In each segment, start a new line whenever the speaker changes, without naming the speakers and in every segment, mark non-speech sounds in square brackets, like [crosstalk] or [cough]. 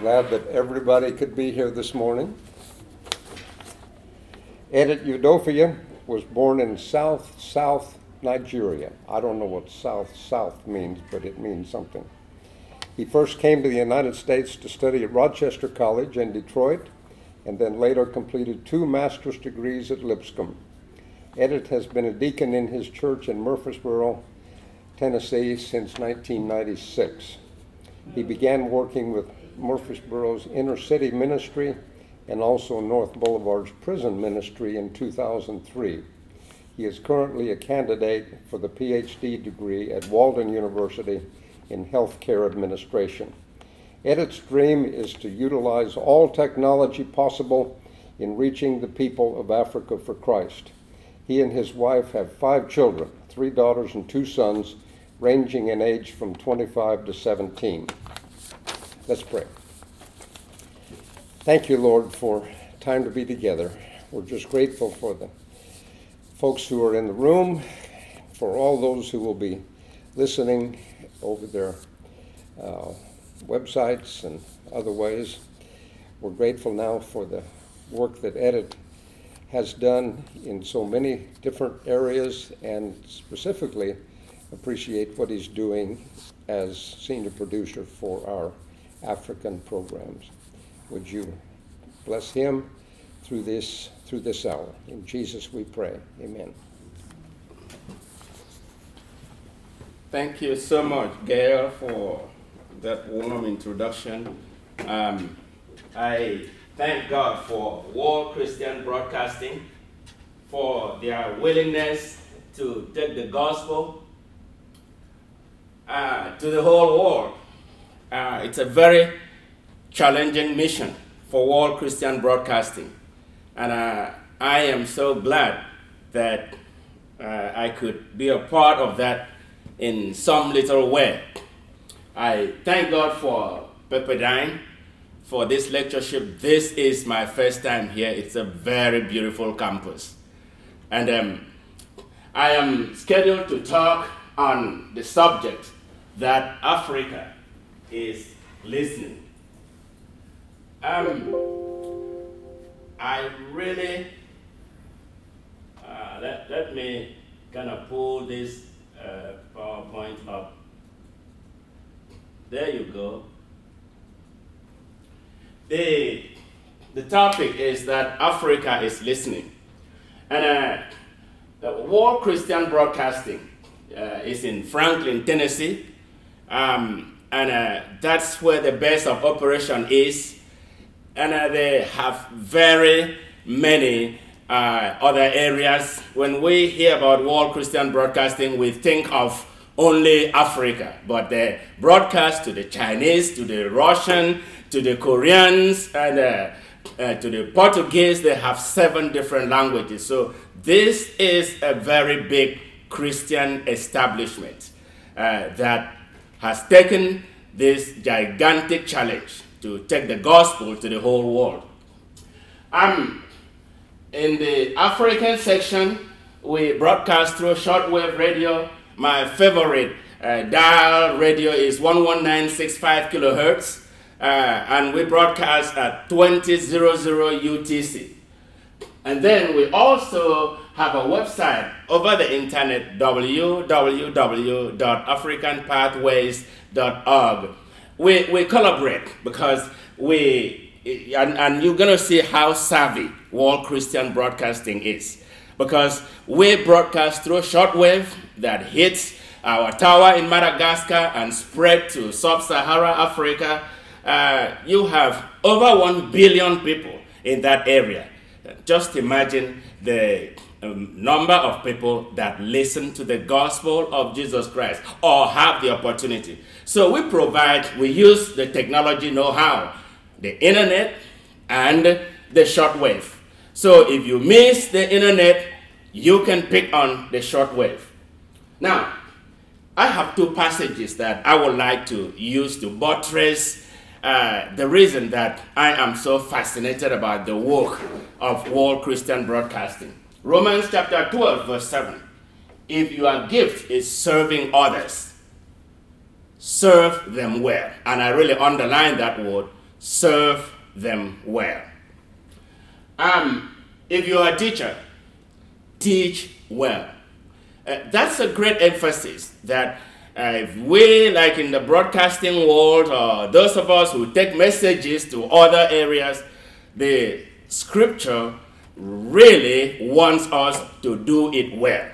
Glad that everybody could be here this morning. Edet Udofia was born in South South Nigeria. I don't know what South South means, but it means something. He first came to the United States to study at Rochester College in Detroit and then later completed two master's degrees at Lipscomb. Edet has been a deacon in his church in Murfreesboro, Tennessee since 1996. He began working with Murfreesboro's inner city ministry and also North Boulevard's prison ministry in 2003. He is currently a candidate for the PhD degree at Walden University in healthcare administration. Edet's dream is to utilize all technology possible in reaching the people of Africa for Christ. He and his wife have five children three daughters and two sons, ranging in age from 25 to 17. Let's pray. Thank you, Lord, for time to be together. We're just grateful for the folks who are in the room, for all those who will be listening over their uh, websites and other ways. We're grateful now for the work that Edet has done in so many different areas and specifically appreciate what he's doing as senior producer for our African programs. Would you bless him through this through this hour? In Jesus we pray. Amen.
Thank you so much, Gail, for that warm introduction. Um, I thank God for World Christian Broadcasting for their willingness to take the gospel uh, to the whole world. Uh, it's a very challenging mission for World Christian Broadcasting. And uh, I am so glad that uh, I could be a part of that in some little way. I thank God for Pepperdine for this lectureship. This is my first time here. It's a very beautiful campus. And um, I am scheduled to talk on the subject that Africa is listening. Um, I really, uh, let, let me kind of pull this uh, PowerPoint up. There you go. The, the topic is that Africa is listening. And uh, the World Christian Broadcasting uh, is in Franklin, Tennessee. Um, and uh, that's where the base of operation is. And uh, they have very many uh, other areas. When we hear about World Christian Broadcasting, we think of only Africa, but they broadcast to the Chinese, to the Russian, to the Koreans, and uh, uh, to the Portuguese. They have seven different languages. So this is a very big Christian establishment uh, that has taken this gigantic challenge to take the gospel to the whole world. I'm in the African section, we broadcast through shortwave radio my favorite uh, dial radio is 11965 kilohertz, uh, and we broadcast at 2000 UTC. And then we also have a website over the internet www.africanpathways.org. We, we collaborate because we, and, and you're going to see how savvy World Christian Broadcasting is because we broadcast through a shortwave that hits our tower in Madagascar and spread to sub-Sahara Africa. Uh, you have over 1 billion people in that area. Just imagine the number of people that listen to the gospel of Jesus Christ or have the opportunity. So we provide, we use the technology know how, the internet and the shortwave. So if you miss the internet, you can pick on the shortwave. Now, I have two passages that I would like to use to buttress uh, the reason that I am so fascinated about the work of World Christian Broadcasting. Romans chapter 12, verse 7. If your gift is serving others, serve them well. And I really underline that word serve them well. Um, if you are a teacher, teach well. Uh, that's a great emphasis that uh, if we, like in the broadcasting world, or those of us who take messages to other areas, the scripture really wants us to do it well.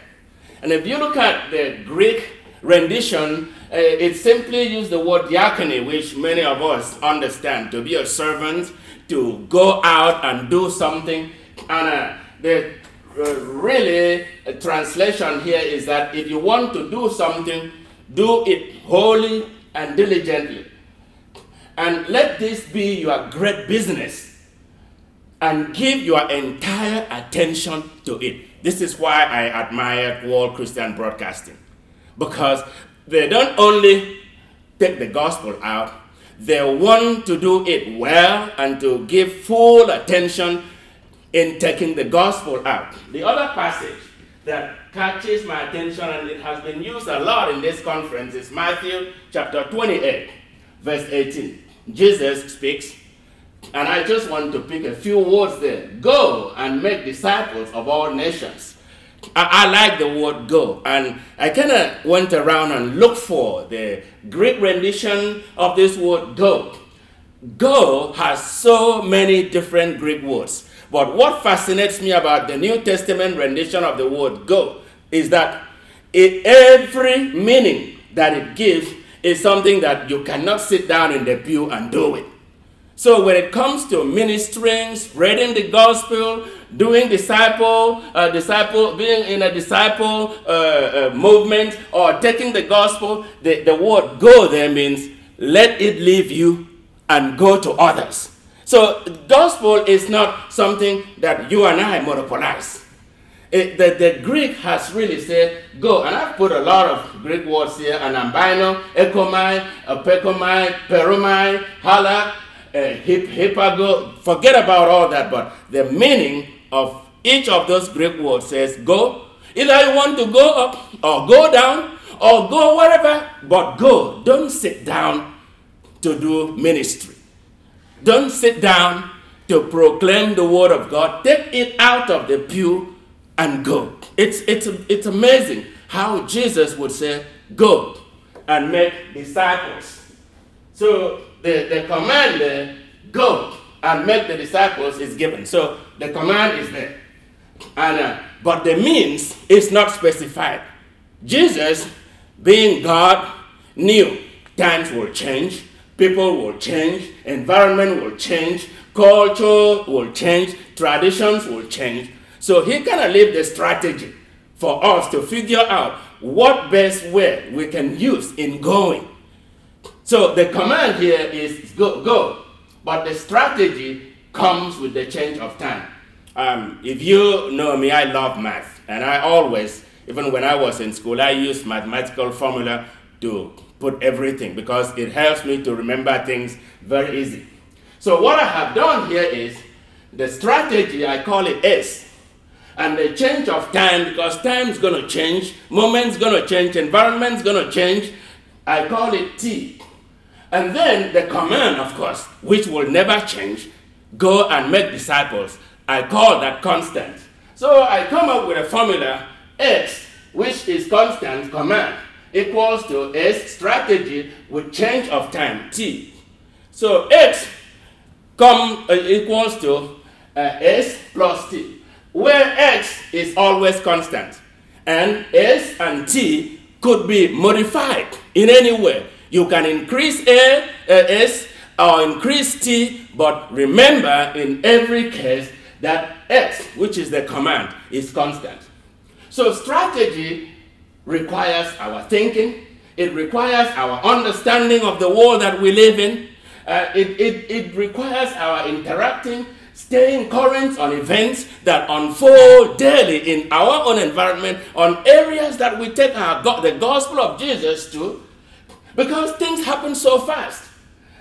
And if you look at the Greek rendition, uh, it simply used the word diakonia, which many of us understand to be a servant, to go out and do something. And uh, the uh, really translation here is that if you want to do something, do it wholly and diligently. And let this be your great business. And give your entire attention to it. This is why I admire World Christian Broadcasting. Because they don't only take the gospel out, they want to do it well and to give full attention in taking the gospel out. The other passage that catches my attention and it has been used a lot in this conference is Matthew chapter 28, verse 18. Jesus speaks, and I just want to pick a few words there. Go and make disciples of all nations. I, I like the word go, and I kind of went around and looked for the Greek rendition of this word go. Go has so many different Greek words. But what fascinates me about the New Testament rendition of the word go is that it, every meaning that it gives is something that you cannot sit down in the pew and do it. So when it comes to ministering, spreading the gospel, doing disciple, uh, disciple, being in a disciple uh, uh, movement, or taking the gospel, the, the word go there means let it leave you and go to others. So, gospel is not something that you and I monopolize. It, the, the Greek has really said, go. And I've put a lot of Greek words here, an ambino, ekomai, apekomai, peromai, halak, uh, hip, hippago. Forget about all that, but the meaning of each of those Greek words says, go. Either you want to go up, or go down, or go wherever, but go. Don't sit down to do ministry. Don't sit down to proclaim the word of God. Take it out of the pew and go. It's, it's, it's amazing how Jesus would say, Go and make disciples. So the, the command go and make the disciples is given. So the command is there. And, uh, but the means is not specified. Jesus, being God, knew times will change, People will change, environment will change, culture will change, traditions will change. So he kind of leave the strategy for us to figure out what best way we can use in going. So the command here is go, go. But the strategy comes with the change of time. Um, if you know me, I love math. And I always, even when I was in school, I used mathematical formula to put everything because it helps me to remember things very easy. So what I have done here is the strategy, I call it S. And the change of time, because time is going to change, moment's going to change, environment's going to change, I call it T. And then the command, of course, which will never change, go and make disciples. I call that constant. So I come up with a formula X, which is constant command equals to S strategy with change of time, T. So X come, uh, equals to uh, S plus T, where X is always constant. And S and T could be modified in any way. You can increase A, S or increase T, but remember in every case that X, which is the command, is constant. So strategy requires our thinking, it requires our understanding of the world that we live in, uh, it, it, it requires our interacting, staying current on events that unfold daily in our own environment, on areas that we take our the gospel of Jesus to, because things happen so fast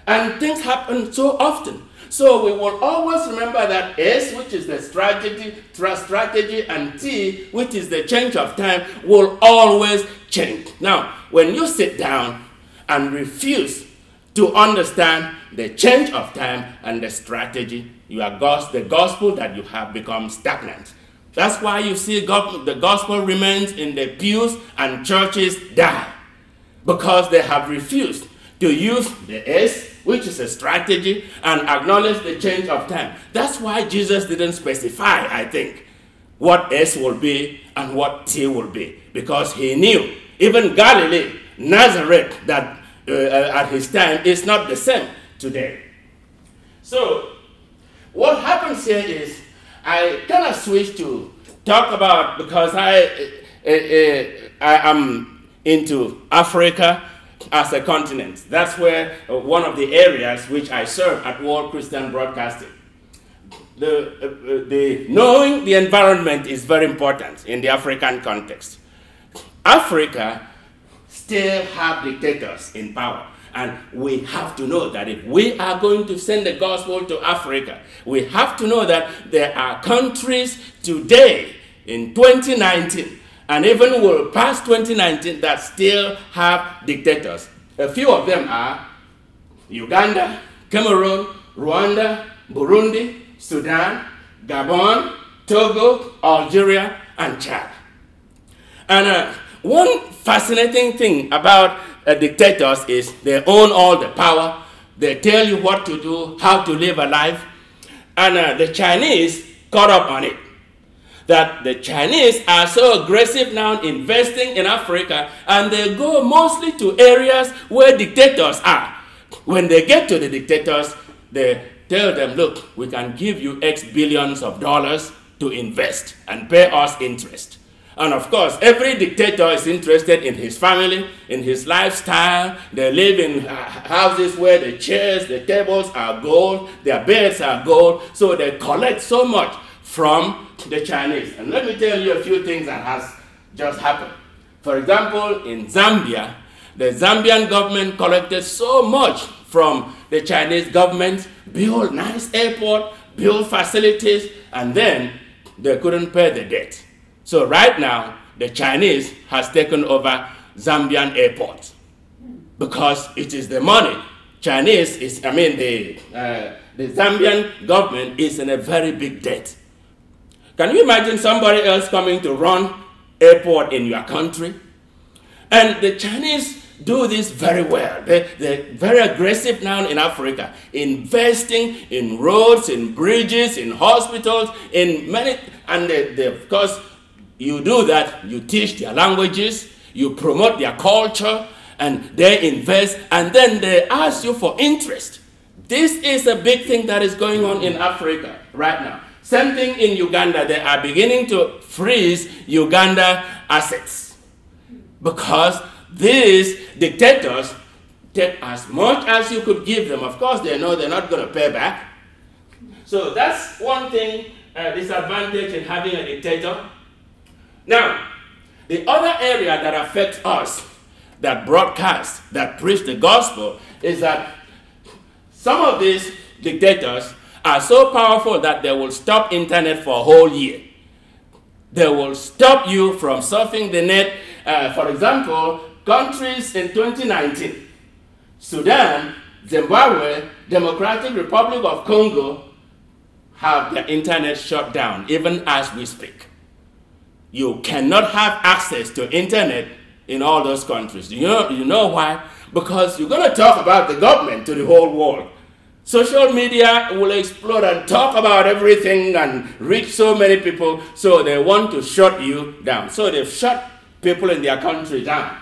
and things happen so often. So we will always remember that S, which is the strategy, strategy, and T, which is the change of time, will always change. Now, when you sit down and refuse to understand the change of time and the strategy. Your gos- the gospel that you have become stagnant. That's why you see the gospel remains in the pews and churches die because they have refused to use the S, which is a strategy, and acknowledge the change of time. That's why Jesus didn't specify, I think, what S will be and what T will be, because he knew even Galilee, Nazareth, that uh, at his time is not the same today. So, what happens here is I kind of switch to talk about because I, uh, uh, I am into Africa as a continent. That's where uh, one of the areas which I serve at World Christian Broadcasting. The, uh, uh, the knowing the environment is very important in the African context. Africa still have dictators in power. And we have to know that if we are going to send the gospel to Africa, we have to know that there are countries today in 2019 and even will pass 2019 that still have dictators. A few of them are Uganda, Cameroon, Rwanda, Burundi, Sudan, Gabon, Togo, Algeria, and Chad. And uh, one fascinating thing about uh, dictators is they own all the power. They tell you what to do, how to live a life. And uh, the Chinese caught up on it. That the Chinese are so aggressive now investing in Africa and they go mostly to areas where dictators are. When they get to the dictators, they tell them, look, we can give you X billions of dollars to invest and pay us interest. And of course, every dictator is interested in his family, in his lifestyle. They live in houses where the chairs, the tables are gold, their beds are gold. So they collect so much from the Chinese. And let me tell you a few things that has just happened. For example, in Zambia, the Zambian government collected so much from the Chinese government, built nice airport, built facilities, and then they couldn't pay the debt. So right now, the Chinese has taken over Zambian airport because it is the money. Chinese is, I mean, the, uh, the Zambian government is in a very big debt. Can you imagine somebody else coming to run airport in your country? And the Chinese do this very well. They, they're very aggressive now in Africa, investing in roads, in bridges, in hospitals, in many, and they, they, of course, you do that, you teach their languages, you promote their culture, and they invest, and then they ask you for interest. This is a big thing that is going on in Africa right now. Same thing in Uganda. They are beginning to freeze Uganda assets because these dictators take as much as you could give them. Of course, they know they're not going to pay back. So that's one thing, uh, disadvantage in having a dictator. Now, the other area that affects us, that broadcast, that preach the gospel, is that some of these dictators are so powerful that they will stop internet for a whole year. They will stop you from surfing the net. Uh, for example, countries in 2019 Sudan, Zimbabwe, Democratic Republic of Congo have their internet shut down, even as we speak you cannot have access to internet in all those countries. You know, you know why? Because you're going to talk about the government to the whole world. Social media will explode and talk about everything and reach so many people, so they want to shut you down. So they've shut people in their country down.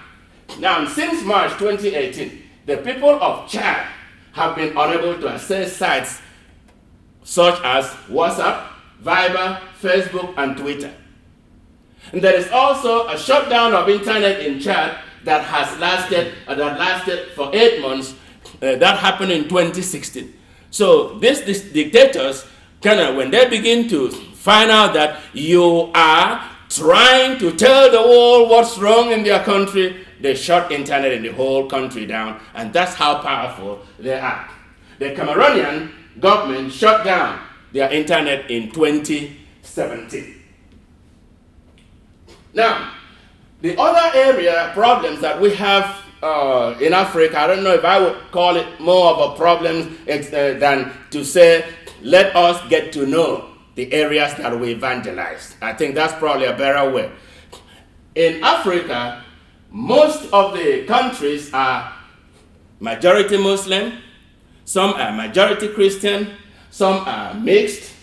Now, since March 2018, the people of Chad have been unable to access sites such as WhatsApp, Viber, Facebook, and Twitter. And there is also a shutdown of internet in Chad that has lasted, uh, that lasted for eight months. Uh, that happened in 2016. So these, dictators, kind of, when they begin to find out that you are trying to tell the world what's wrong in their country, they shut internet in the whole country down, and that's how powerful they are. The Cameroonian government shut down their internet in 2017. Now, the other area problems that we have uh, in Africa, I don't know if I would call it more of a problem uh, than to say, let us get to know the areas that we evangelize. I think that's probably a better way. In Africa, most of the countries are majority Muslim, some are majority Christian, some are mixed,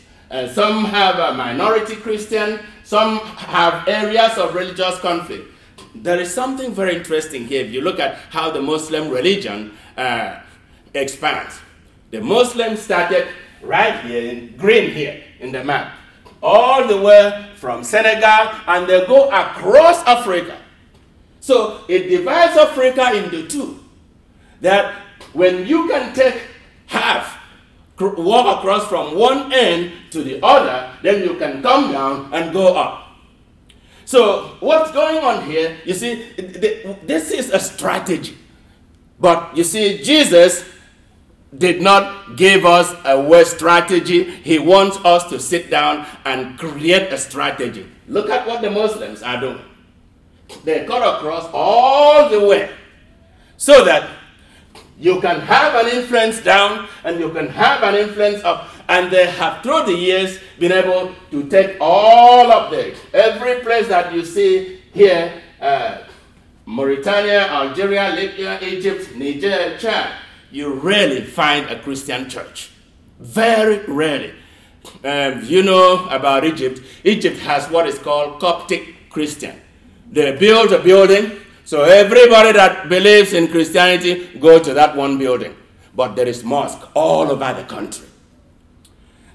some have a minority Christian, some have areas of religious conflict. There is something very interesting here if you look at how the Muslim religion uh, expands. The Muslims started right here in green here in the map, all the way from Senegal, and they go across Africa. So it divides Africa into two. That when you can take half walk across from one end to the other, then you can come down and go up. So, what's going on here? You see, this is a strategy. But you see, Jesus did not give us a way strategy. He wants us to sit down and create a strategy. Look at what the Muslims are doing. They cut across all the way so that you can have an influence down and you can have an influence up. And they have, through the years, been able to take all of this. Every place that you see here, uh, Mauritania, Algeria, Libya, Egypt, Niger, Chad, you rarely find a Christian church. Very rarely. Um, you know about Egypt. Egypt has what is called Coptic Christian. They build a building, so everybody that believes in Christianity go to that one building. But there is mosque all over the country.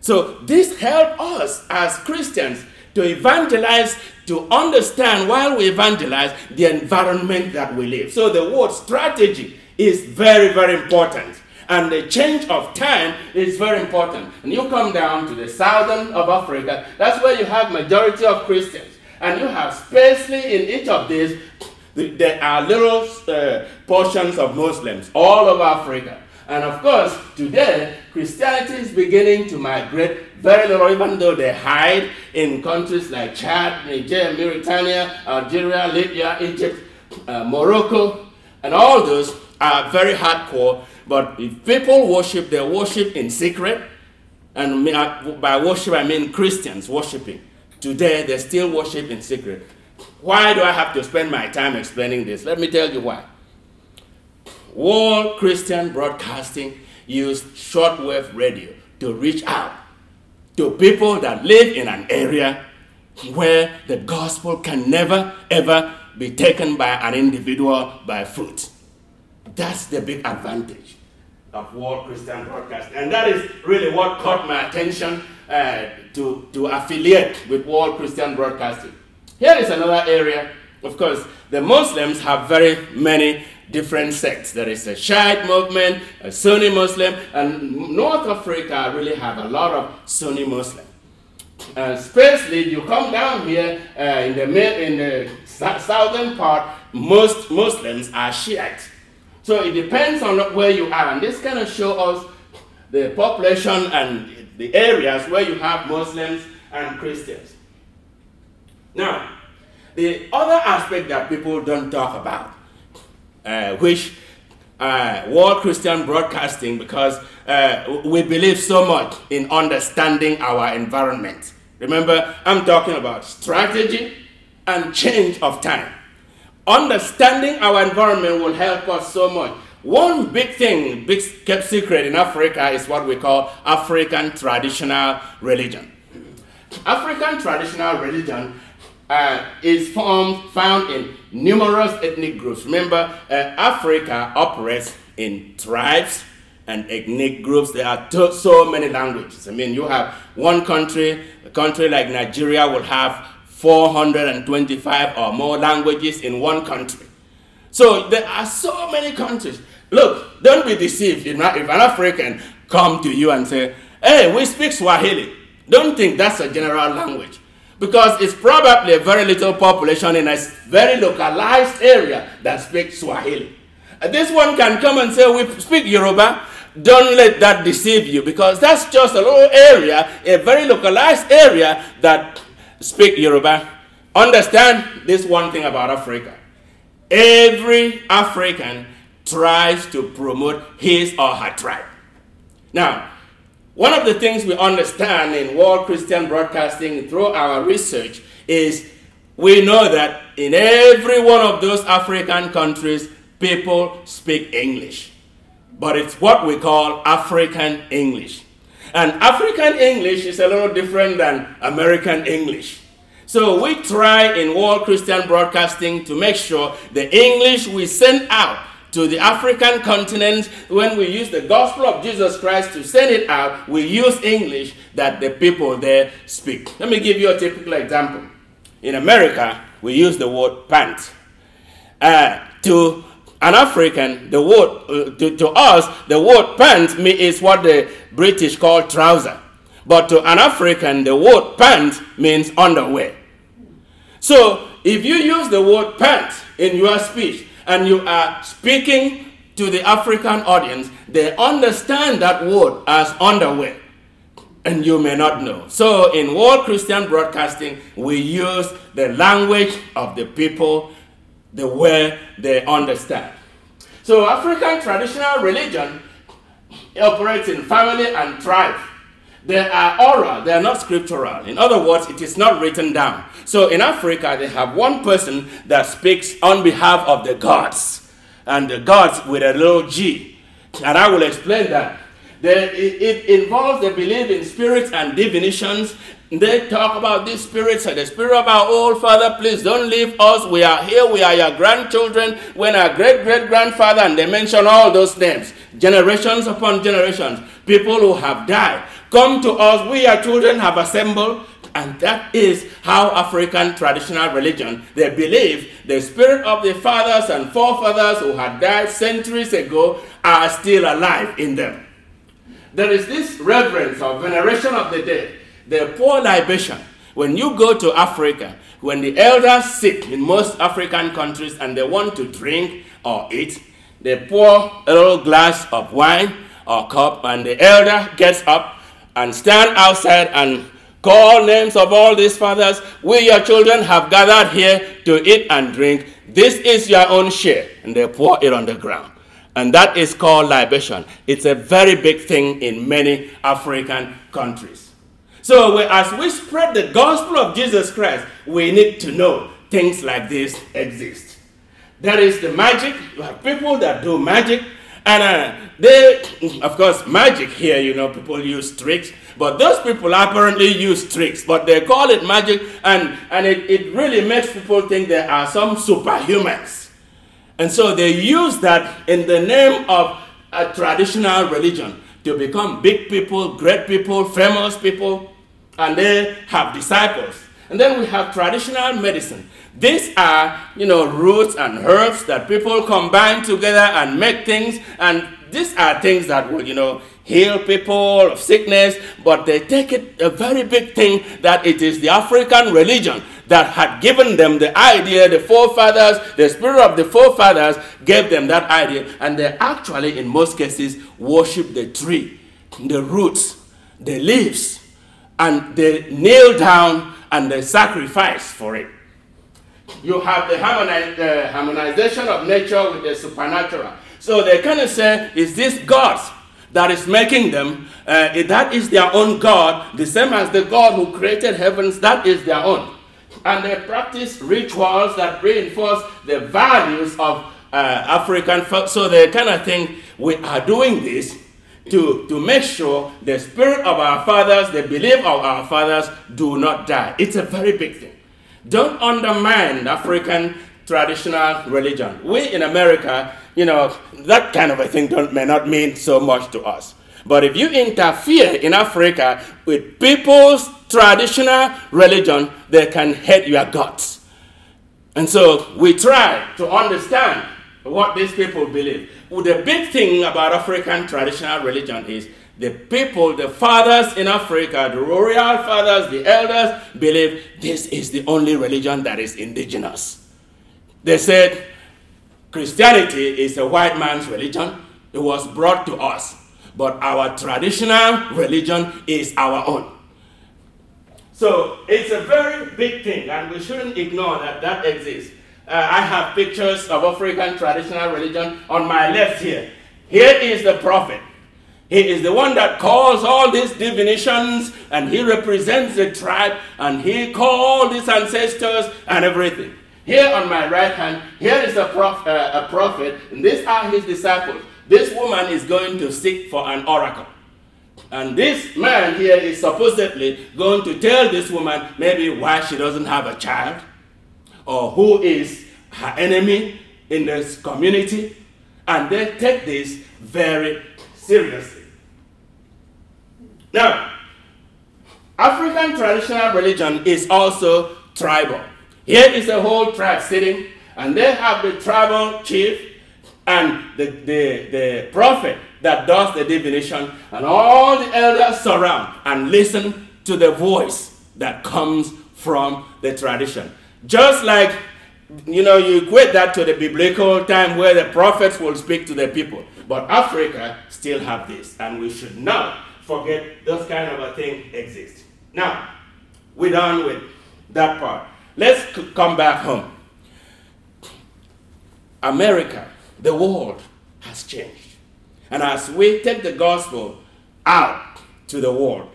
So this helps us as Christians to evangelize, to understand while we evangelize the environment that we live. So the word strategy is very, very important. And the change of time is very important. And you come down to the southern of Africa, that's where you have majority of Christians. And you have spacely in each of these there are little uh, portions of Muslims all over Africa. And of course, today, Christianity is beginning to migrate very little, even though they hide in countries like Chad, Niger, Mauritania, Algeria, Libya, Egypt, uh, Morocco, and all those are very hardcore. But if people worship, they worship in secret. And by worship, I mean Christians worshiping. Today, they still worship in secret. Why do I have to spend my time explaining this? Let me tell you why. World Christian Broadcasting used shortwave radio to reach out to people that live in an area where the gospel can never ever be taken by an individual by foot. That's the big advantage of World Christian Broadcasting. And that is really what caught my attention uh, to, to affiliate with World Christian Broadcasting. Here is another area. Of course, the Muslims have very many different sects. There is a Shiite movement, a Sunni Muslim, and North Africa really have a lot of Sunni Muslim. Uh, especially you come down here uh, in the mid, in the southern part, most Muslims are Shiite. So it depends on where you are, and this kind of show us the population and the areas where you have Muslims and Christians. Now, the other aspect that people don't talk about, uh, which uh, World Christian Broadcasting, because uh, we believe so much in understanding our environment. Remember, I'm talking about strategy and change of time. Understanding our environment will help us so much. One big thing, big kept secret in Africa is what we call African traditional religion. African traditional religion uh, is formed, found in numerous ethnic groups. Remember, uh, Africa operates in tribes and ethnic groups. There are to- so many languages. I mean, you have one country, a country like Nigeria will have 425 or more languages in one country. So there are so many countries. Look, don't be deceived if an African come to you and say, "Hey, we speak Swahili." Don't think that's a general language because it's probably a very little population in a very localized area that speaks Swahili. Uh, this one can come and say, We speak Yoruba. Don't let that deceive you because that's just a little area, a very localized area that speak Yoruba. Understand this one thing about Africa Every African tries to promote his or her tribe. Now, one of the things we understand in World Christian Broadcasting through our research is we know that in every one of those African countries, people speak English. But it's what we call African English. And African English is a little different than American English. So we try in World Christian Broadcasting to make sure the English we send out to the African continent, when we use the gospel of Jesus Christ to send it out, we use English that the people there speak. Let me give you a typical example. In America, we use the word pant. Uh, to an African, the word uh, to, to us, the word pant is what the British call trouser. But to an African, the word pant means underwear. So if you use the word pant in your speech, and you are speaking to the African audience, they understand that word as underwear. And you may not know. So, in World Christian Broadcasting, we use the language of the people the way they understand. So, African traditional religion operates in family and tribe. They are oral, they are not scriptural. In other words, it is not written down. So in Africa, they have one person that speaks on behalf of the gods, and the gods with a little g. And I will explain that. They, it, involves the belief in spirits and divinations. They talk about these spirits and the spirit of our old father. Please don't leave us. We are here. We are your grandchildren. When our great great grandfather, and they mention all those names, generations upon generations, people who have died. Come to us, we your children have assembled. And that is how African traditional religion, they believe the spirit of the fathers and forefathers who had died centuries ago are still alive in them. There is this reverence or veneration of the dead, the poor libation. When you go to Africa, when the elders sit in most African countries and they want to drink or eat, they pour a little glass of wine or cup, and the elder gets up and stand outside and call names of all these fathers. We, your children, have gathered here to eat and drink. This is your own share. And they pour it on the ground. And that is called libation. It's a very big thing in many African countries. So, as we spread the gospel of Jesus Christ, we need to know things like this exist. There is the magic. You have people that do magic. And uh, they, of course, magic here, you know, people use tricks. But those people apparently use tricks, but they call it magic, and, and it, it really makes people think there are some superhumans. And so they use that in the name of a traditional religion to become big people, great people, famous people, and they have disciples. And then we have traditional medicine. These are, you know, roots and herbs that people combine together and make things. And these are things that will, you know, heal people of sickness. But they take it a very big thing that it is the African religion that had given them the idea, the forefathers, the spirit of the forefathers gave them that idea. And they actually, in most cases, worship the tree, the roots, the leaves, and they kneel down and they sacrifice for it you have the uh, harmonization of nature with the supernatural. So they kind of say, is this God that is making them? Uh, that is their own God, the same as the God who created heavens, that is their own. And they practice rituals that reinforce the values of uh, African. So they kind of think we are doing this to, to make sure the spirit of our fathers, the belief of our fathers, do not die. It's a very big thing. Don't undermine African traditional religion. We in America, you know, that kind of a thing may not mean so much to us. But if you interfere in Africa with people's traditional religion, they can hate your guts. And so we try to understand what these people believe. The big thing about African traditional religion is the people, the fathers in Africa, the royal fathers, the elders, believe this is the only religion that is indigenous. They said Christianity is a white man's religion, it was brought to us, but our traditional religion is our own. So it's a very big thing, and we shouldn't ignore that that exists. uh, I have pictures of African traditional religion on my left here. Here is the prophet. He is the one that calls all these divinations and he represents the tribe and he called these ancestors and everything. Here on my right hand, here is a, prof, uh, a prophet, and these are his disciples. This woman is going to seek for an oracle. And this man here is supposedly going to tell this woman maybe why she doesn't have a child or who is her enemy in this community. And they take this very seriously. Now, African traditional religion is also tribal. Here is a whole tribe sitting, and they have the tribal chief and the, the, the prophet that does the divination, and all the elders surround and listen to the voice that comes from the tradition. Just like, you know, you equate that to the biblical time where the prophets will speak to the people. But Africa still have this, and we should not forget those kind of a thing exist. Now, we're done with that part. Let's come back home. America, the world has changed. And as we take the gospel out to the world,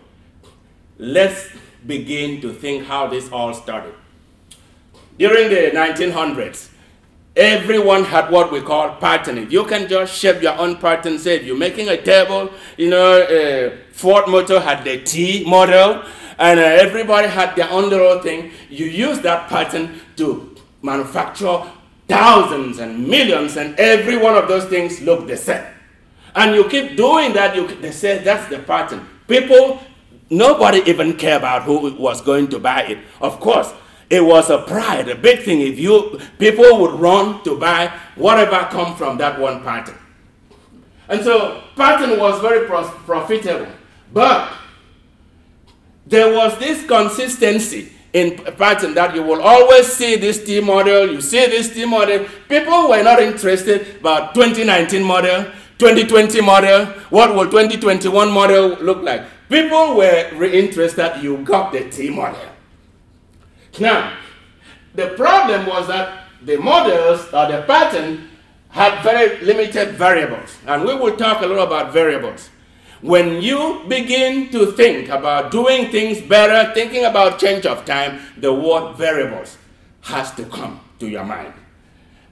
let's begin to think how this all started. During the 1900s, Everyone had what we call patterning. You can just shape your own pattern. Say if you're making a table, you know, uh, Ford Motor had the T model, and uh, everybody had their own little thing. You use that pattern to manufacture thousands and millions, and every one of those things look the same. And you keep doing that, you, they say that's the pattern. People, nobody even care about who was going to buy it. Of course, it was a pride, a big thing. If you people would run to buy whatever come from that one pattern. And so pattern was very profitable. But there was this consistency in pattern that you will always see this T model, you see this T model. People were not interested about 2019 model, 2020 model, what will 2021 model look like. People were interested, you got the T model. Now, the problem was that the models or the pattern had very limited variables. And we will talk a little about variables. When you begin to think about doing things better, thinking about change of time, the word variables has to come to your mind.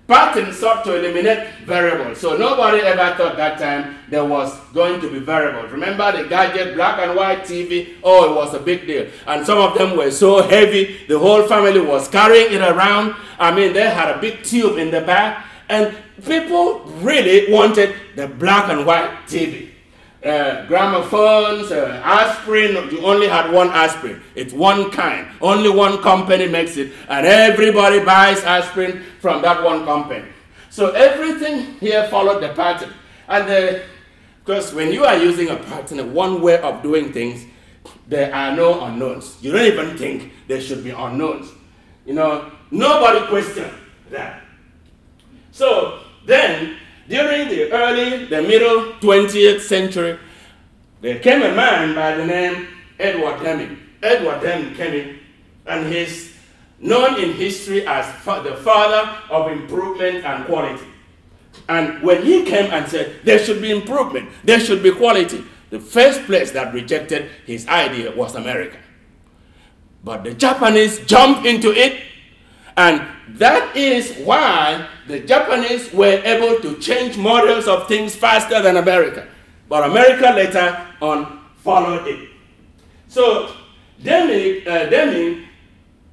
Pattern sought to eliminate variables. So nobody ever thought that time there was going to be variables. Remember the gadget, black and white TV? Oh, it was a big deal. And some of them were so heavy, the whole family was carrying it around. I mean, they had a big tube in the back. And people really wanted the black and white TV uh, gramophones, uh, aspirin. You only had one aspirin. It's one kind. Only one company makes it, and everybody buys aspirin from that one company. So everything here followed the pattern. And because when you are using a pattern, one way of doing things, there are no unknowns. You don't even think there should be unknowns. You know, nobody questioned that. So then during the early, the middle 20th century, there came a man by the name Edward Deming. Edward Deming and he's known in history as the father of improvement and quality. And when he came and said there should be improvement, there should be quality, the first place that rejected his idea was America. But the Japanese jumped into it and that is why the Japanese were able to change models of things faster than America. But America later on followed it. So Deming, uh, Deming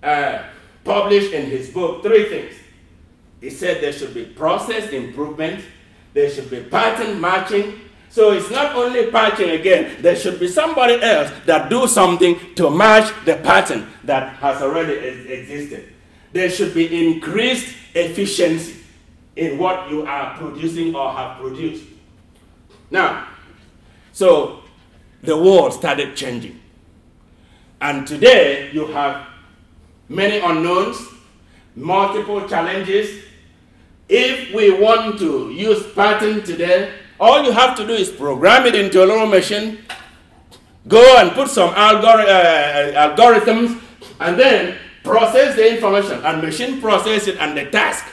uh, published in his book three things. He said there should be process improvement, there should be pattern matching. So it's not only patching again, there should be somebody else that do something to match the pattern that has already existed there should be increased efficiency in what you are producing or have produced. Now, so the world started changing. And today you have many unknowns, multiple challenges. If we want to use pattern today, all you have to do is program it into a little machine, go and put some algori- uh, algorithms, and then process the information, and machine process it, and the task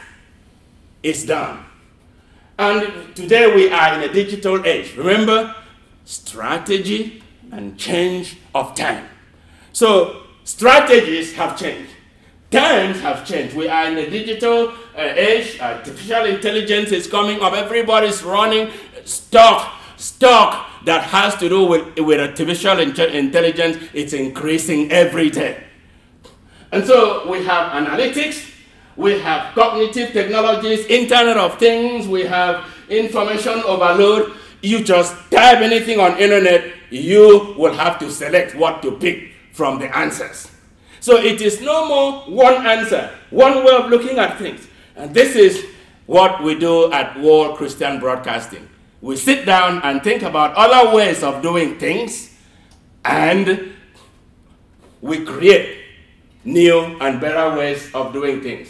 is done. And today we are in a digital age. Remember, strategy and change of time. So strategies have changed. Times have changed. We are in a digital uh, age. Artificial intelligence is coming up. Everybody's running stock, stock that has to do with, with artificial intelligence. It's increasing every day. And so we have analytics, we have cognitive technologies, Internet of Things, we have information overload. You just type anything on internet, you will have to select what to pick from the answers. So it is no more one answer, one way of looking at things. And this is what we do at World Christian Broadcasting. We sit down and think about other ways of doing things, and we create new and better ways of doing things.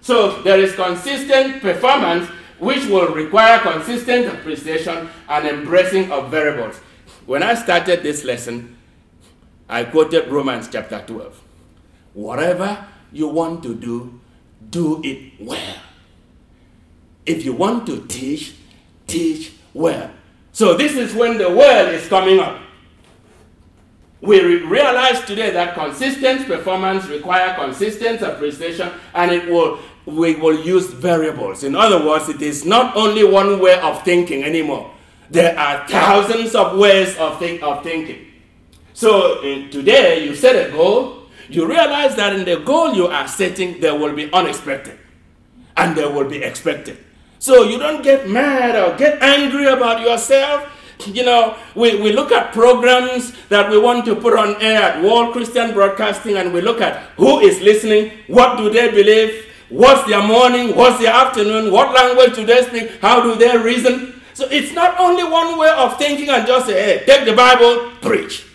So there is consistent performance which will require consistent appreciation and embracing of variables. When I started this lesson, I quoted Romans chapter 12. Whatever you want to do, do it well. If you want to teach, teach well. So, this is when the world is coming up. We re- realize today that consistent performance requires consistent appreciation and it will we will use variables. In other words, it is not only one way of thinking anymore. There are thousands of ways of, think, of thinking. So uh, today you set a goal, you realize that in the goal you are setting, there will be unexpected and there will be expected. So you don't get mad or get angry about yourself. You know, we, we look at programs that we want to put on air at World Christian Broadcasting and we look at who is listening, what do they believe, what's their morning, what's their afternoon, what language do they speak, how do they reason. So it's not only one way of thinking and just say, hey, take the Bible, preach.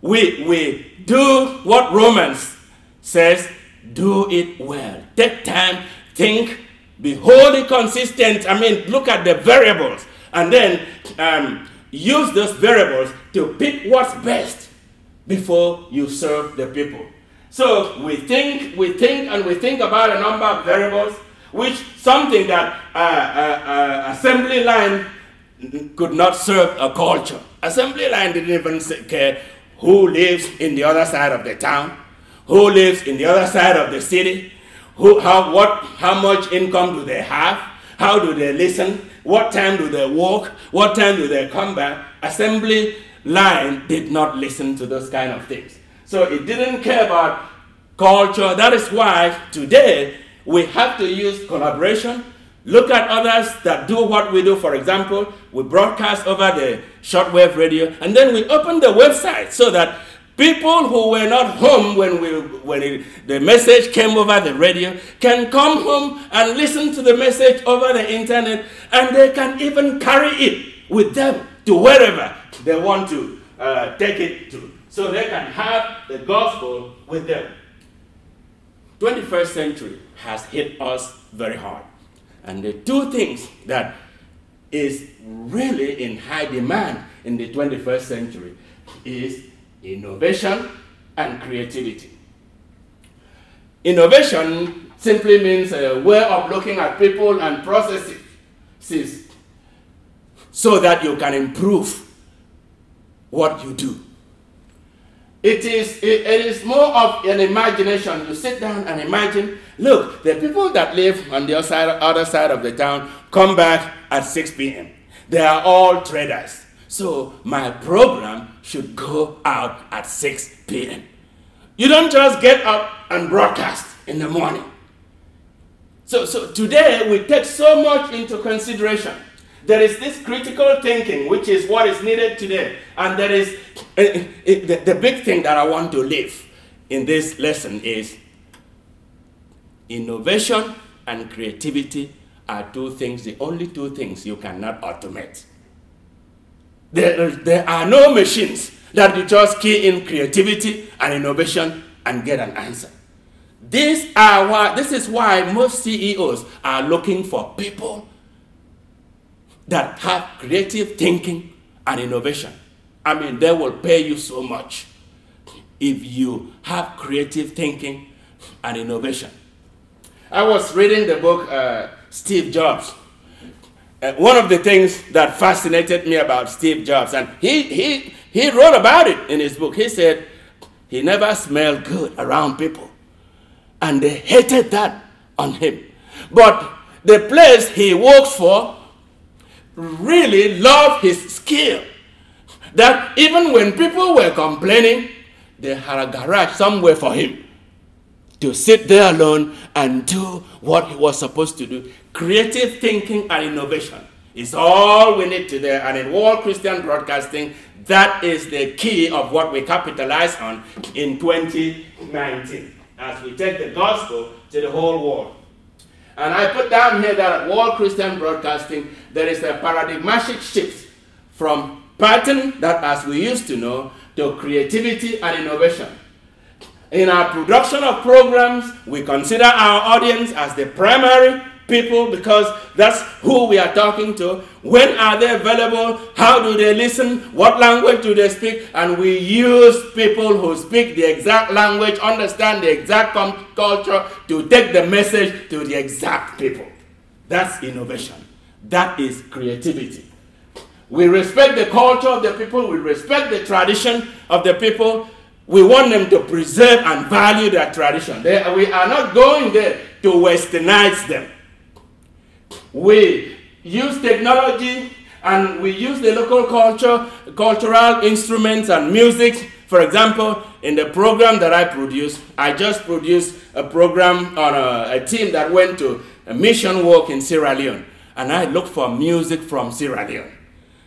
We, we do what Romans says do it well. Take time, think, be wholly consistent. I mean, look at the variables and then um, use those variables to pick what's best before you serve the people. So we think, we think, and we think about a number of variables, which something that uh, uh, uh, assembly line could not serve a culture. Assembly line didn't even care who lives in the other side of the town, who lives in the other side of the city, who, how, what, how much income do they have, how do they listen, what time do they walk, what time do they come back. Assembly line did not listen to those kind of things. So it didn't care about culture. That is why today we have to use collaboration Look at others that do what we do. For example, we broadcast over the shortwave radio, and then we open the website so that people who were not home when, we, when it, the message came over the radio can come home and listen to the message over the internet, and they can even carry it with them to wherever they want to uh, take it to. So they can have the gospel with them. 21st century has hit us very hard. And the two things that is really in high demand in the 21st century is innovation and creativity. Innovation simply means a way of looking at people and processes so that you can improve what you do. It is, it, is more of an imagination. You sit down and imagine look, the people that live on the other side, other side of the town come back at 6 p.m. They are all traders. So my program should go out at 6 p.m. You don't just get up and broadcast in the morning. So, so today we take so much into consideration. There is this critical thinking, which is what is needed today. And there is uh, the, the big thing that I want to leave in this lesson is innovation and creativity are two things, the only two things you cannot automate. There, there are no machines that you just key in creativity and innovation and get an answer. This, are why, this is why most CEOs are looking for people that have creative thinking and innovation. I mean, they will pay you so much if you have creative thinking and innovation. I was reading the book uh, Steve Jobs. Uh, one of the things that fascinated me about Steve Jobs, and he, he, he wrote about it in his book. He said he never smelled good around people, and they hated that on him. But the place he works for really loved his skill. That even when people were complaining, they had a garage somewhere for him to sit there alone and do what he was supposed to do. Creative thinking and innovation is all we need today. And in World Christian Broadcasting, that is the key of what we capitalize on in 2019 as we take the gospel to the whole world. And I put down here that at World Christian Broadcasting, there is a paradigmatic shift from pattern that as we used to know to creativity and innovation. In our production of programs, we consider our audience as the primary people because that's who we are talking to. When are they available? How do they listen? What language do they speak? And we use people who speak the exact language, understand the exact com- culture to take the message to the exact people. That's innovation. That is creativity. We respect the culture of the people, we respect the tradition of the people, we want them to preserve and value their tradition. They, we are not going there to westernize them. We use technology and we use the local culture, cultural instruments and music. For example, in the program that I produce, I just produced a program on a, a team that went to a mission work in Sierra Leone. And I looked for music from Sierra Leone.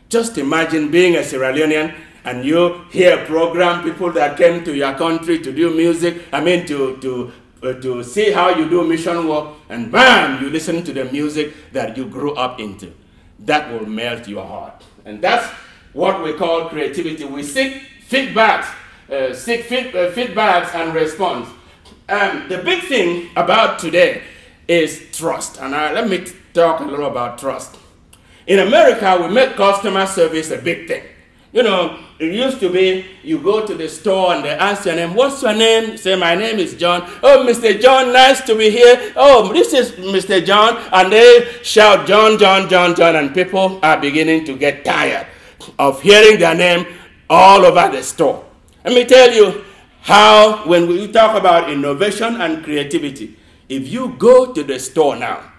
Just imagine being a Sierra Leonean and you hear a program people that came to your country to do music, I mean to, to, to see how you do mission work, and bam, you listen to the music that you grew up into. That will melt your heart. And that's what we call creativity. We seek feedbacks, uh, seek feed, uh, feedbacks and response. Um, the big thing about today is trust. And uh, let me talk a little about trust. In America, we make customer service a big thing. You know, it used to be you go to the store and they ask your name. What's your name? Say, my name is John. Oh, Mr. John, nice to be here. Oh, this is Mr. John. And they shout, John, John, John, John. And people are beginning to get tired of hearing their name all over the store. Let me tell you how, when we talk about innovation and creativity, if you go to the store now,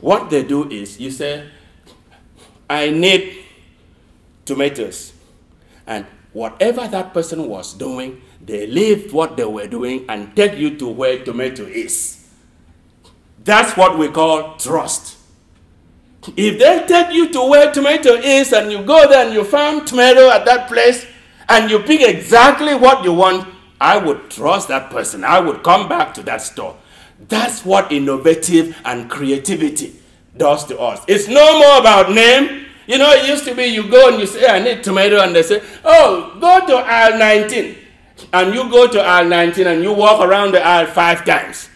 what they do is you say, I need tomatoes. And whatever that person was doing, they leave what they were doing and take you to where tomato is. That's what we call trust. If they take you to where tomato is and you go there and you found tomato at that place and you pick exactly what you want, I would trust that person. I would come back to that store. That's what innovative and creativity does to us. It's no more about name, you know, it used to be you go and you say, I need tomato, and they say, oh, go to aisle 19. And you go to aisle 19 and you walk around the aisle five times.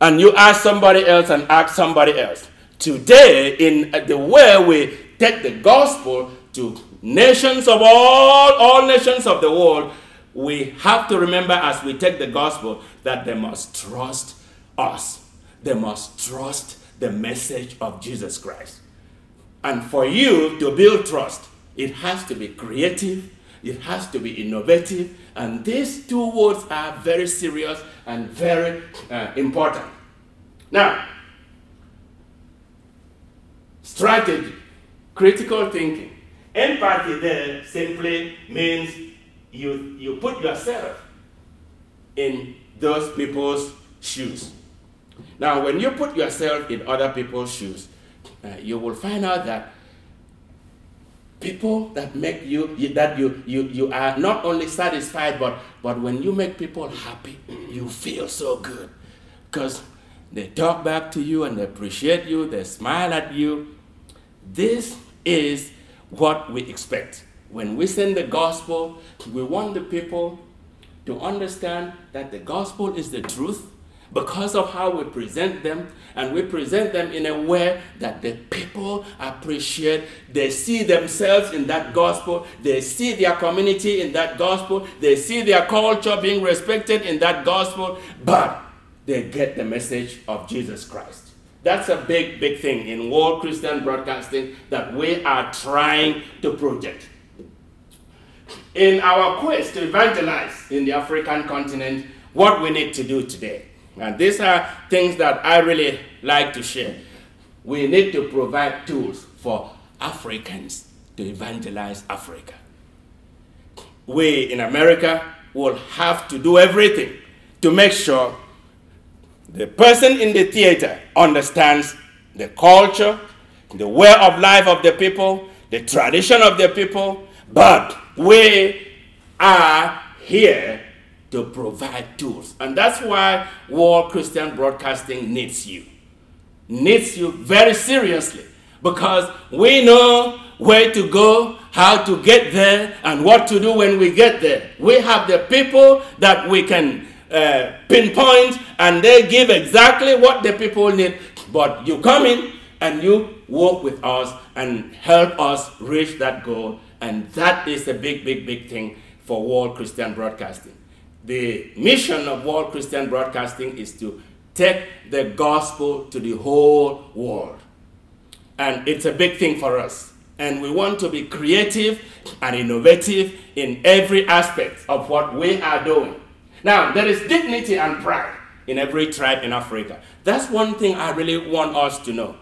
And you ask somebody else and ask somebody else. Today, in uh, the way we take the gospel to nations of all, all nations of the world, we have to remember as we take the gospel that they must trust us. They must trust the message of Jesus Christ. And for you to build trust, it has to be creative, it has to be innovative, and these two words are very serious and very uh, important. Now, strategy, critical thinking. Empathy there simply means you, you put yourself in those people's shoes. Now, when you put yourself in other people's shoes, uh, you will find out that people that make you that you you you are not only satisfied but but when you make people happy you feel so good. Because they talk back to you and they appreciate you they smile at you. This is what we expect. When we send the gospel we want the people to understand that the gospel is the truth because of how we present them, and we present them in a way that the people appreciate. They see themselves in that gospel, they see their community in that gospel, they see their culture being respected in that gospel, but they get the message of Jesus Christ. That's a big, big thing in world Christian broadcasting that we are trying to project. In our quest to evangelize in the African continent, what we need to do today and these are things that I really like to share. We need to provide tools for Africans to evangelize Africa. We in America will have to do everything to make sure the person in the theater understands the culture, the way of life of the people, the tradition of the people, but we are here to provide tools. And that's why World Christian Broadcasting needs you. Needs you very seriously because we know where to go, how to get there, and what to do when we get there. We have the people that we can uh, pinpoint, and they give exactly what the people need. But you come in and you work with us and help us reach that goal. And that is a big, big, big thing for World Christian Broadcasting. The mission of World Christian Broadcasting is to take the gospel to the whole world. And it's a big thing for us. And we want to be creative and innovative in every aspect of what we are doing. Now, there is dignity and pride in every tribe in Africa. That's one thing I really want us to know.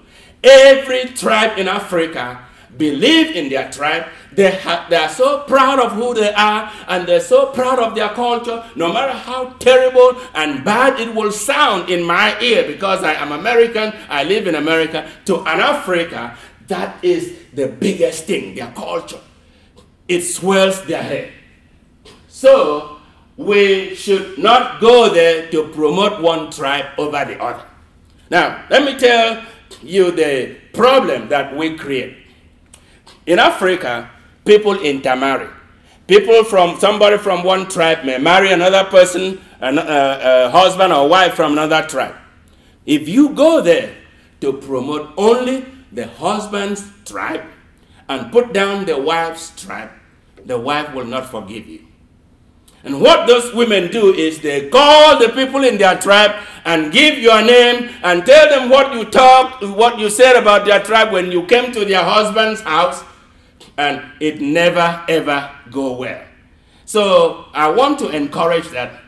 Every tribe in Africa believe in their tribe. They, ha- they are so proud of who they are and they're so proud of their culture, no matter how terrible and bad it will sound in my ear because I am American, I live in America. To an Africa, that is the biggest thing, their culture. It swells their head. So, we should not go there to promote one tribe over the other. Now, let me tell you the problem that we create. In Africa, people intermarry. People from somebody from one tribe may marry another person, a, a, uh, a husband or wife from another tribe. If you go there to promote only the husband's tribe and put down the wife's tribe, the wife will not forgive you. And what those women do is they call the people in their tribe and give your name and tell them what you talked, what you said about their tribe when you came to their husband's house and it never ever go well. So I want to encourage that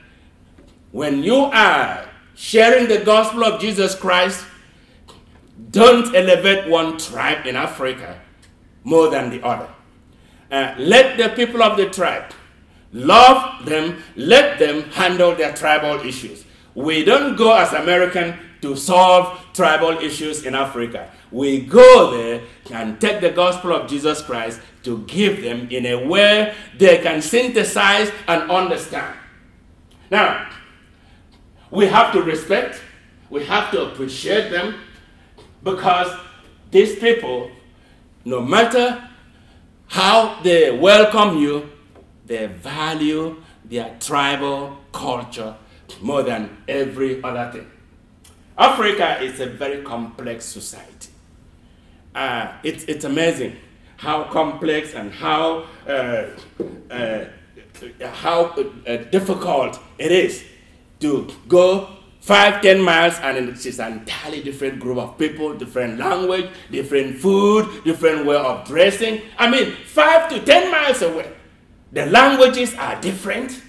when you are sharing the gospel of Jesus Christ, don't elevate one tribe in Africa more than the other. Uh, let the people of the tribe love them, let them handle their tribal issues. We don't go as American to solve tribal issues in Africa. We go there and take the gospel of Jesus Christ to give them in a way they can synthesize and understand. Now, we have to respect, we have to appreciate them because these people, no matter how they welcome you, they value their tribal culture more than every other thing. Africa is a very complex society. Uh, it's, it's amazing how complex and how, uh, uh, how uh, difficult it is to go five, ten miles and it's just an entirely different group of people, different language, different food, different way of dressing. I mean, five to ten miles away, the languages are different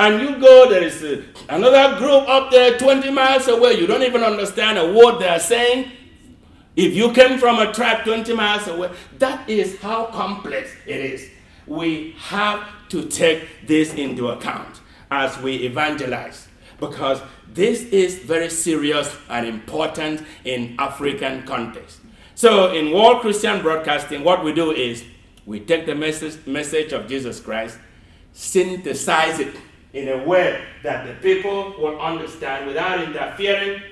and you go, there is another group up there 20 miles away. You don't even understand a word they are saying. If you came from a tribe 20 miles away, that is how complex it is. We have to take this into account as we evangelize because this is very serious and important in African context. So, in World Christian Broadcasting, what we do is we take the message, message of Jesus Christ, synthesize it in a way that the people will understand without interfering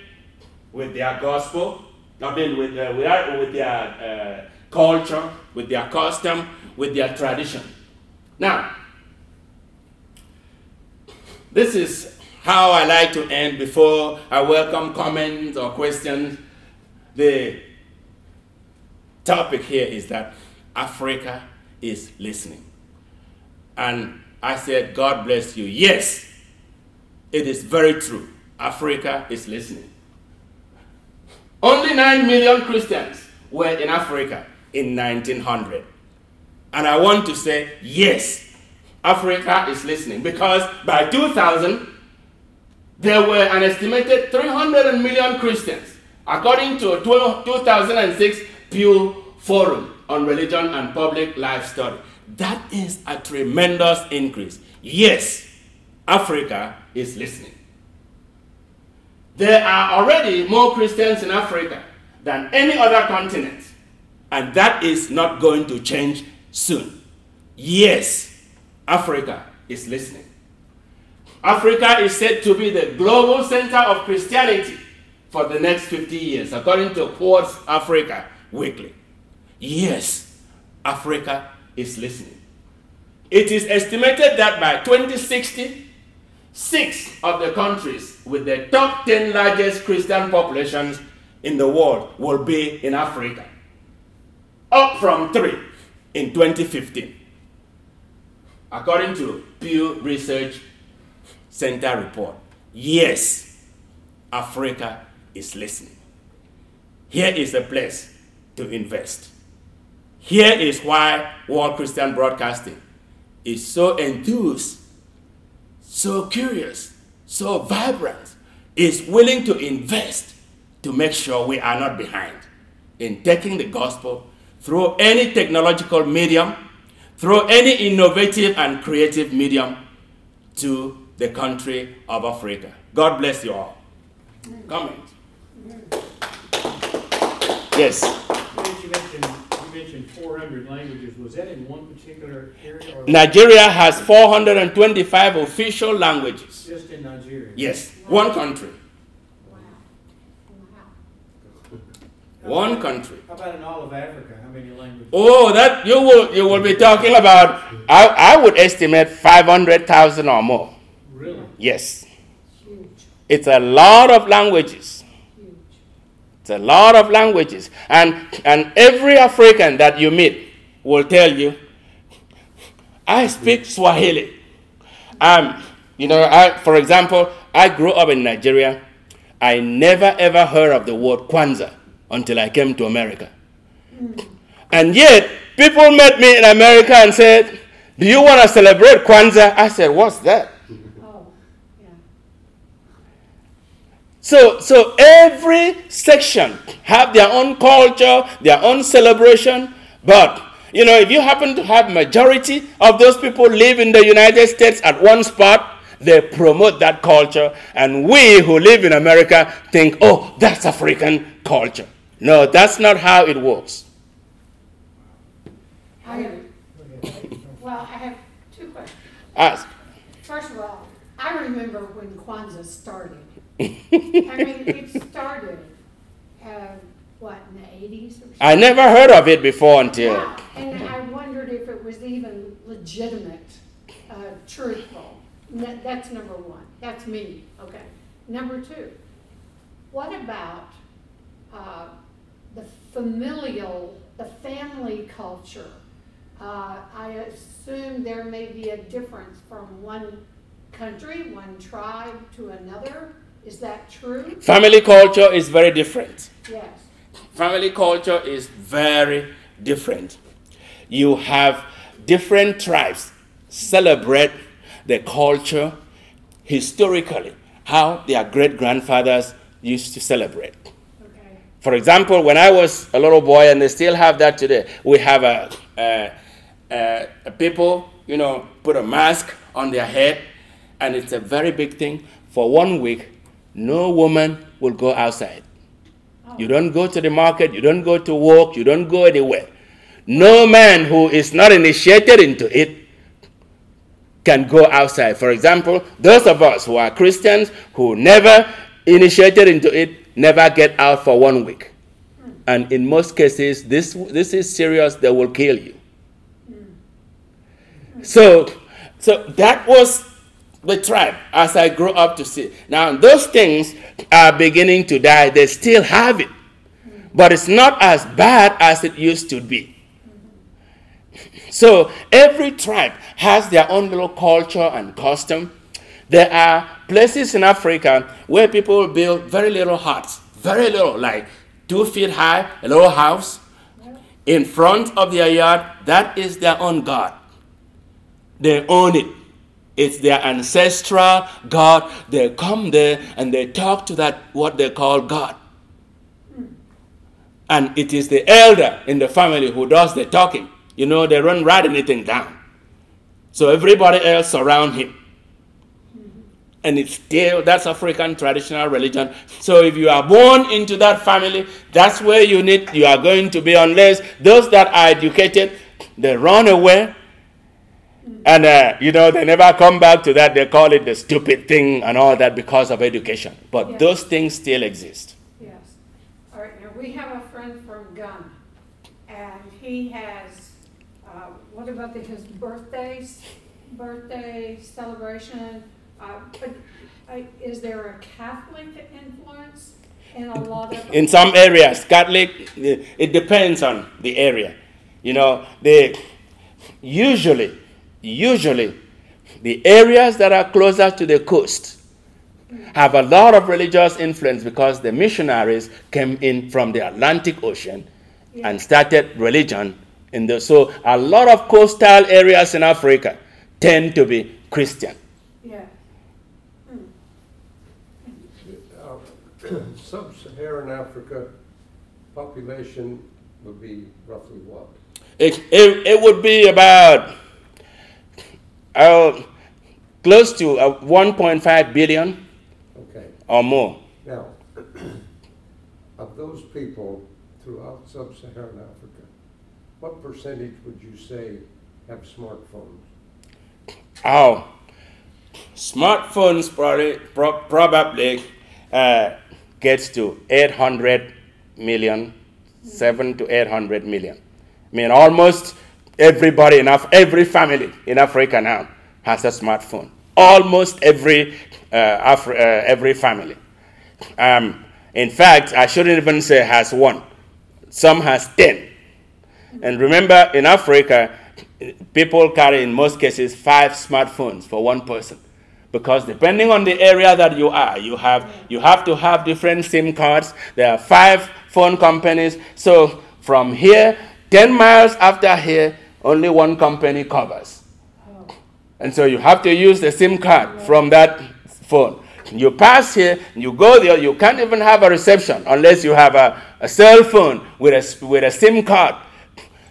with their gospel, I mean, with, uh, with their uh, culture, with their custom, with their tradition. Now, this is how I like to end before I welcome comments or questions. The topic here is that Africa is listening. And I said, God bless you. Yes, it is very true. Africa is listening. Only 9 million Christians were in Africa in 1900. And I want to say, yes, Africa is listening because by 2000, there were an estimated 300 million Christians, according to a 2006 Pew Forum on Religion and Public Life Study. That is a tremendous increase. Yes, Africa is listening. There are already more Christians in Africa than any other continent, and that is not going to change soon. Yes, Africa is listening. Africa is said to be the global center of Christianity for the next 50 years, according to Quartz Africa Weekly. Yes, Africa is listening. It is estimated that by 2060, six of the countries with the top 10 largest Christian populations in the world will be in Africa, up from three in 2015 according to Pew Research Center report, yes, Africa is listening. Here is a place to invest. Here is why World Christian Broadcasting is so enthused, so curious, so vibrant, is willing to invest to make sure we are not behind in taking the gospel through any technological medium through any innovative and creative medium to the country of Africa. God bless you all. Comment. Yes.
You mentioned, you mentioned 400 languages. Was that in one particular area?
Nigeria has 425 official languages.
Just in Nigeria?
Yes, one country.
Wow. Wow.
One country.
How about in all of Africa? How many languages?
Oh, that you will you will be talking about. I, I would estimate 500,000 or more.
Really?
Yes,
Huge,
it's a lot of languages. It's a lot of languages. And, and every African that you meet will tell you, I speak Swahili. Um, you know, I, for example, I grew up in Nigeria. I never ever heard of the word Kwanzaa until I came to America. And yet, people met me in America and said, Do you want to celebrate Kwanzaa? I said, What's that?
Oh, yeah.
So, so every section have their own culture, their own celebration. But you know, if you happen to have majority of those people live in the United States at one spot, they promote that culture, and we who live in America think, "Oh, that's African culture." No, that's not how it works.
I well, I have two questions.
Ask.
First of all, I remember when Kwanzaa started. I mean, [laughs] it started, uh, what, in the eighties or something?
I never heard of it before until.
Yeah, and I wondered if it was even legitimate, uh, truthful. N- That's number one. That's me, okay. Number two, what about, uh, the familial, the family culture? Uh, I assume there may be a difference from one country, one tribe to another. Is that true?
Family culture is very different.
Yes.
Family culture is very different. You have different tribes celebrate the culture historically, how their great grandfathers used to celebrate.
Okay.
For example, when I was a little boy, and they still have that today, we have a, a, a, a people, you know, put a mask on their head, and it's a very big thing. For one week, no woman will go outside. Oh. You don't go to the market, you don't go to work, you don't go anywhere. No man who is not initiated into it can go outside. For example, those of us who are Christians who never initiated into it never get out for one week. Hmm. And in most cases, this, this is serious, they will kill you. Hmm. So, so that was the tribe as I grow up to see. Now, those things are beginning to die. They still have it, but it's not as bad as it used to be. So, every tribe has their own little culture and custom. There are places in Africa where people build very little huts, very little, like two feet high, a little house in front of their yard. That is their own God. They own it. It's their ancestral God. They come there and they talk to that, what they call God. And it is the elder in the family who does the talking. You know, they don't write anything down. So everybody else around him. And it's still, that's African traditional religion. So if you are born into that family, that's where you need, you are going to be, unless those that are educated, they run away and, uh, you know, they never come back to that. They call it the stupid thing and all that because of education. But
Yeah.
those things still exist.
Yes. All right, now, we have a friend from Ghana, and he has, uh, what about the- his birthdays, birthday celebration? Uh, but, uh, Is there a Catholic influence in a lot of?
In some areas, Catholic, eh, it depends on the area. You know, they usually, usually, the areas that are closer to the coast have a lot of religious influence because the missionaries came in from the Atlantic Ocean and started religion in the so a lot of coastal areas in Africa tend to be Christian.
Yeah,
Uh, [coughs] Sub-Saharan Africa population would be roughly what?
It, it, it would be about uh, close to uh, 1.5 billion
Okay,
or more.
now, [clears throat] of those people throughout Sub-Saharan Africa, what percentage would you say have smartphones?
Oh, smartphones probably, pro- probably uh, gets to 800 million, 7 to 800 million. I mean, almost everybody in Af- every family in Africa now has a smartphone. Almost every, uh, uh, every family. Um, in fact, I shouldn't even say has one. Some has 10. And remember, in Africa, people carry in most cases five smartphones for one person. Because depending on the area that you are, you have, you have to have different SIM cards. There are five phone companies. So from here, 10 miles after here, only one company covers. Oh. And so you have to use the SIM card from that phone. You pass here, you go there, you can't even have a reception unless you have a, a cell phone with a, with a SIM card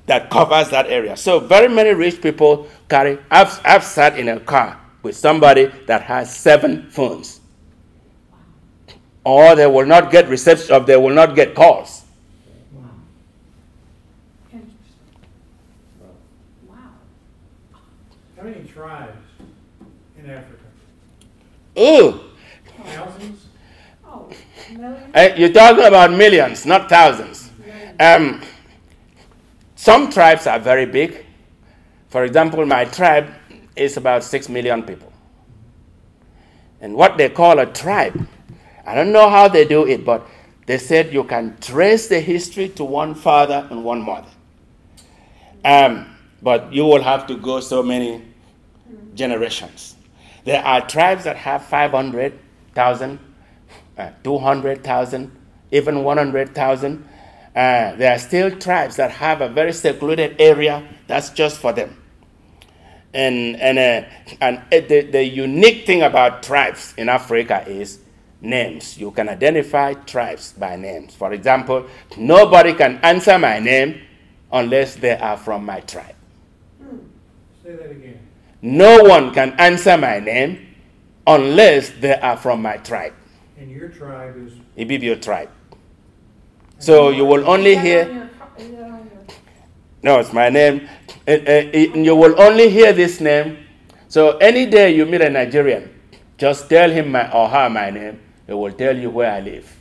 that covers that area. So very many rich people carry, I've, I've sat in a car with somebody that has seven phones. Or they will not get reception, or they will not get calls.
interesting. Wow.
How many tribes in Africa?
Ooh,
Thousands?
Oh, million?
eh, you're talking about millions, not thousands. Um, some tribes are very big. For example, my tribe is about six million people. And what they call a tribe, I don't know how they do it, but they said you can trace the history to one father and one mother. Um, but you will have to go so many generations. There are tribes that have 500,000, uh, 200,000, even 100,000. Uh, there are still tribes that have a very secluded area that's just for them. And, and, uh, and uh, the, the unique thing about tribes in Africa is names. You can identify tribes by names. For example, nobody can answer my name unless they are from my tribe.
Say that again.
No one can answer my name unless they are from my tribe,
And your tribe is,
Ibibio tribe. So you will only
Is that on
hear,
your co- is that on your-
no, it's my name. Uh, uh, you will only hear this name. So any day you meet a Nigerian, just tell him my, or her my name. It will tell you where I live,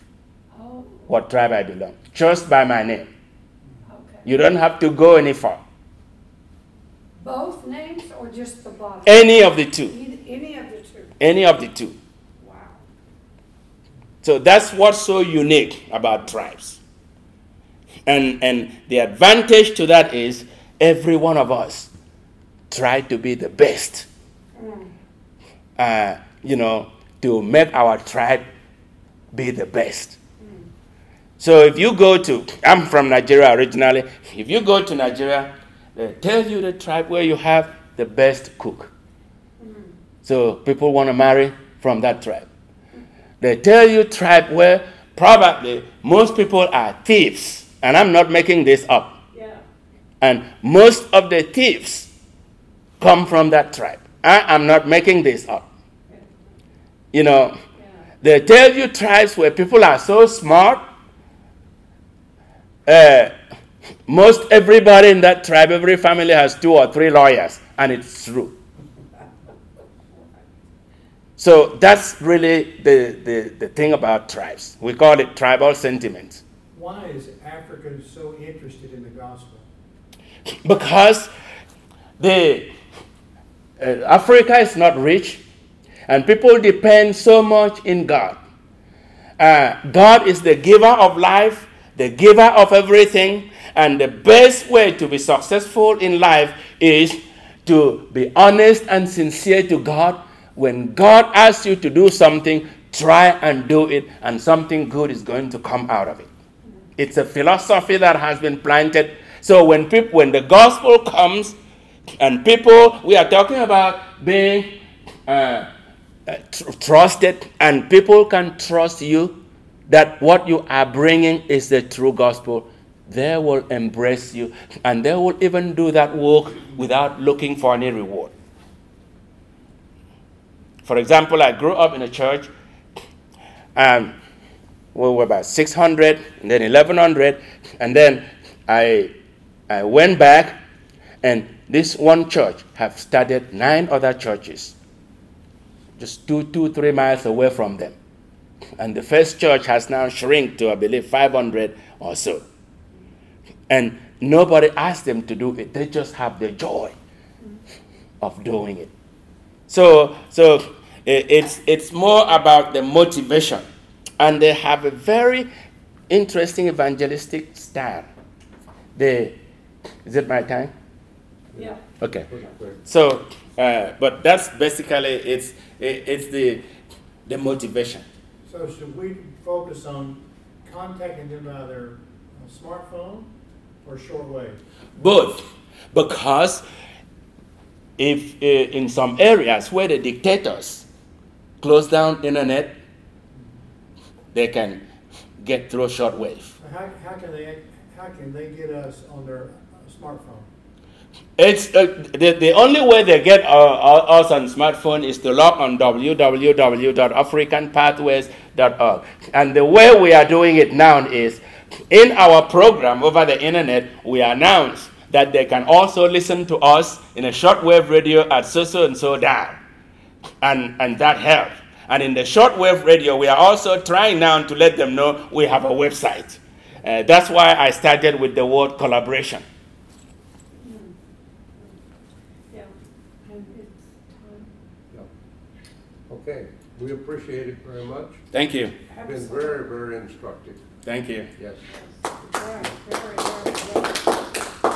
Oh,
what tribe I belong, just by my name. You don't have to go any far.
Both names or just the bottom?
Any of the two.
Any of the two?
any of the two.
Wow.
So that's what's so unique about tribes. And, and the advantage to that is every one of us try to be the best. Uh, you know, to make our tribe be the best. So if you go to, I'm from Nigeria originally. If you go to Nigeria, they tell you the tribe where you have the best cook. So people want to marry from that tribe. They tell you tribe where probably most people are thieves, and I'm not making this up.
Yeah.
And most of the thieves come from that tribe. I am not making this up. You know, they tell you tribes where people are so smart. Uh, most everybody in that tribe, every family has two or three lawyers, and it's true. So that's really the, the, the thing about tribes. We call it tribal sentiment.
Why is Africa so interested in the gospel?
because the uh, Africa is not rich, and people depend so much in God. Uh, God is the giver of life, the giver of everything, and the best way to be successful in life is to be honest and sincere to God. When God asks you to do something, try and do it, and something good is going to come out of it. It's a philosophy that has been planted. So when people, when the gospel comes, and people, we are talking about being uh, uh, tr- trusted, and people can trust you that what you are bringing is the true gospel. They will embrace you, and they will even do that work without looking for any reward. For example, I grew up in a church, and we were about 600, and then 1100, and then I, I went back, and this one church have started nine other churches, just two, two, three miles away from them. And the first church has now shrunk to, I believe, 500 or so. And nobody asked them to do it, they just have the joy of doing it. So, so it's, it's more about the motivation. And they have a very interesting evangelistic style. They, is it my time?
Yeah.
Okay. So, uh, but that's basically it's it, it's the the motivation.
So should we focus on contacting them by their uh, smartphone or shortwave?
Both, because if uh, in some areas where the dictators close down internet, they can get through shortwave.
How, how can they, how can they get us on their smartphone?
It's uh, the, the only way they get uh, uh, us on smartphone is to log on www.africanpathways.org. And the way we are doing it now is in our program over the internet, we announce that they can also listen to us in a shortwave radio at so so and so down. And, and that helps. And in the shortwave radio, we are also trying now to let them know we have a website. Uh, that's why I started with the word collaboration.
Yeah. And it's time.
Okay, we appreciate it very much.
Thank you.
It's been very, very instructive,
Thank you.
yes.
Very, very, very well.